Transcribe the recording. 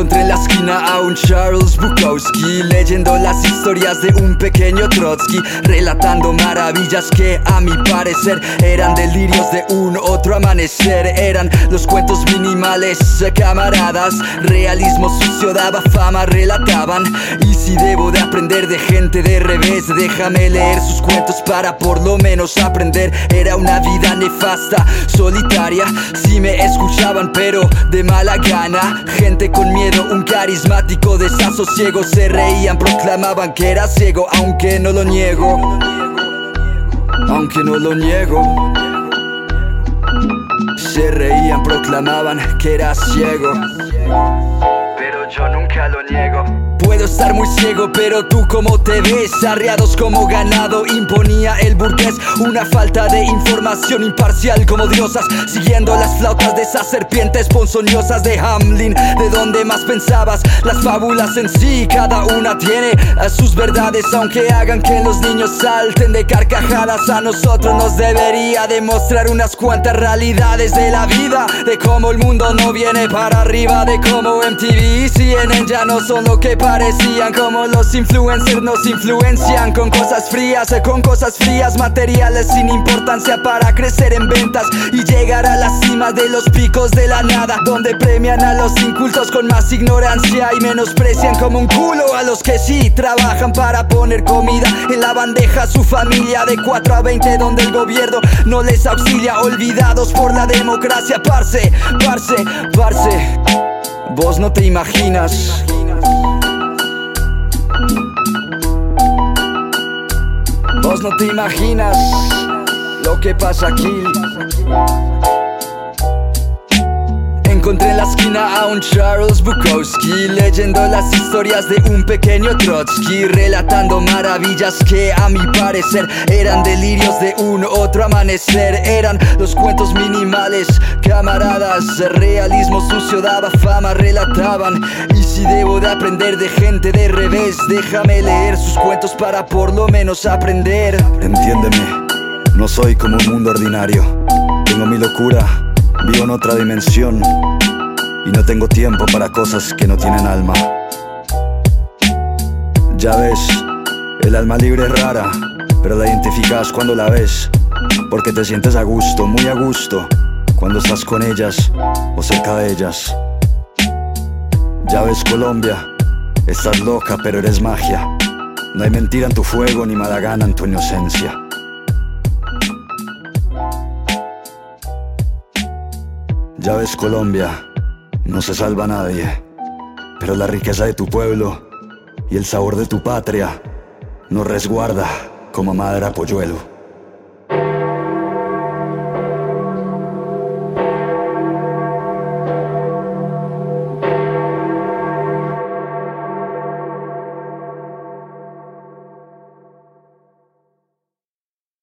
encontré Bukowski, leyendo las historias de un pequeño Trotsky, relatando maravillas que a mi parecer eran delirios de un otro amanecer, eran los cuentos minimales, camaradas, realismo sucio daba fama, relataban, y si debo de aprender de gente de revés, déjame leer sus cuentos para por lo menos aprender, era una vida nefasta, solitaria, si me escuchaban pero de mala gana, gente con miedo, un carismático desasosiego, se reían, proclamaban que era ciego, aunque no lo niego, aunque no lo niego. Se reían, proclamaban que era ciego, pero yo nunca lo niego. Estar muy ciego, pero tú como te ves. Arreados como ganado, imponía el burgués. Una falta de información imparcial como diosas. Siguiendo las flautas de esas serpientes ponzoñosas de Hamlin. De donde más pensabas, las fábulas en sí Cada una tiene sus verdades. Aunque hagan que los niños salten de carcajadas A nosotros nos debería demostrar unas cuantas realidades de la vida. De cómo el mundo no viene para arriba De cómo MTV y CNN ya no son lo que como los influencers nos influencian con cosas frías, eh, con cosas frías, materiales sin importancia para crecer en ventas y llegar a la cima de los picos de la nada, donde premian a los incultos con más ignorancia y menosprecian como un culo a los que sí trabajan para poner comida en la bandeja a su familia de 4 a 20 donde el gobierno no les auxilia, olvidados por la democracia, parce, parce, parce. Vos no te imaginas no te imaginas lo que pasa aquí. Encontré en la esquina a un Charles Bukowski Leyendo las historias de un pequeño Trotsky Relatando maravillas que a mi parecer Eran delirios de un otro amanecer. Eran los cuentos minimales, camaradas Realismo sucio daba fama, relataban. Y si debo de aprender de gente de revés Déjame leer sus cuentos para por lo menos aprender. Entiéndeme, no soy como un mundo ordinario. Tengo mi locura Vivo en otra dimensión y no tengo tiempo para cosas que no tienen alma. Ya ves, el alma libre es rara, pero la identificas cuando la ves, porque te sientes a gusto, muy a gusto, cuando estás con ellas o cerca de ellas. Ya ves Colombia, estás loca pero eres magia. No hay mentira en tu fuego ni mala gana en tu inocencia. Ya ves Colombia, no se salva nadie, pero la riqueza de tu pueblo y el sabor de tu patria nos resguarda como madre polluelo.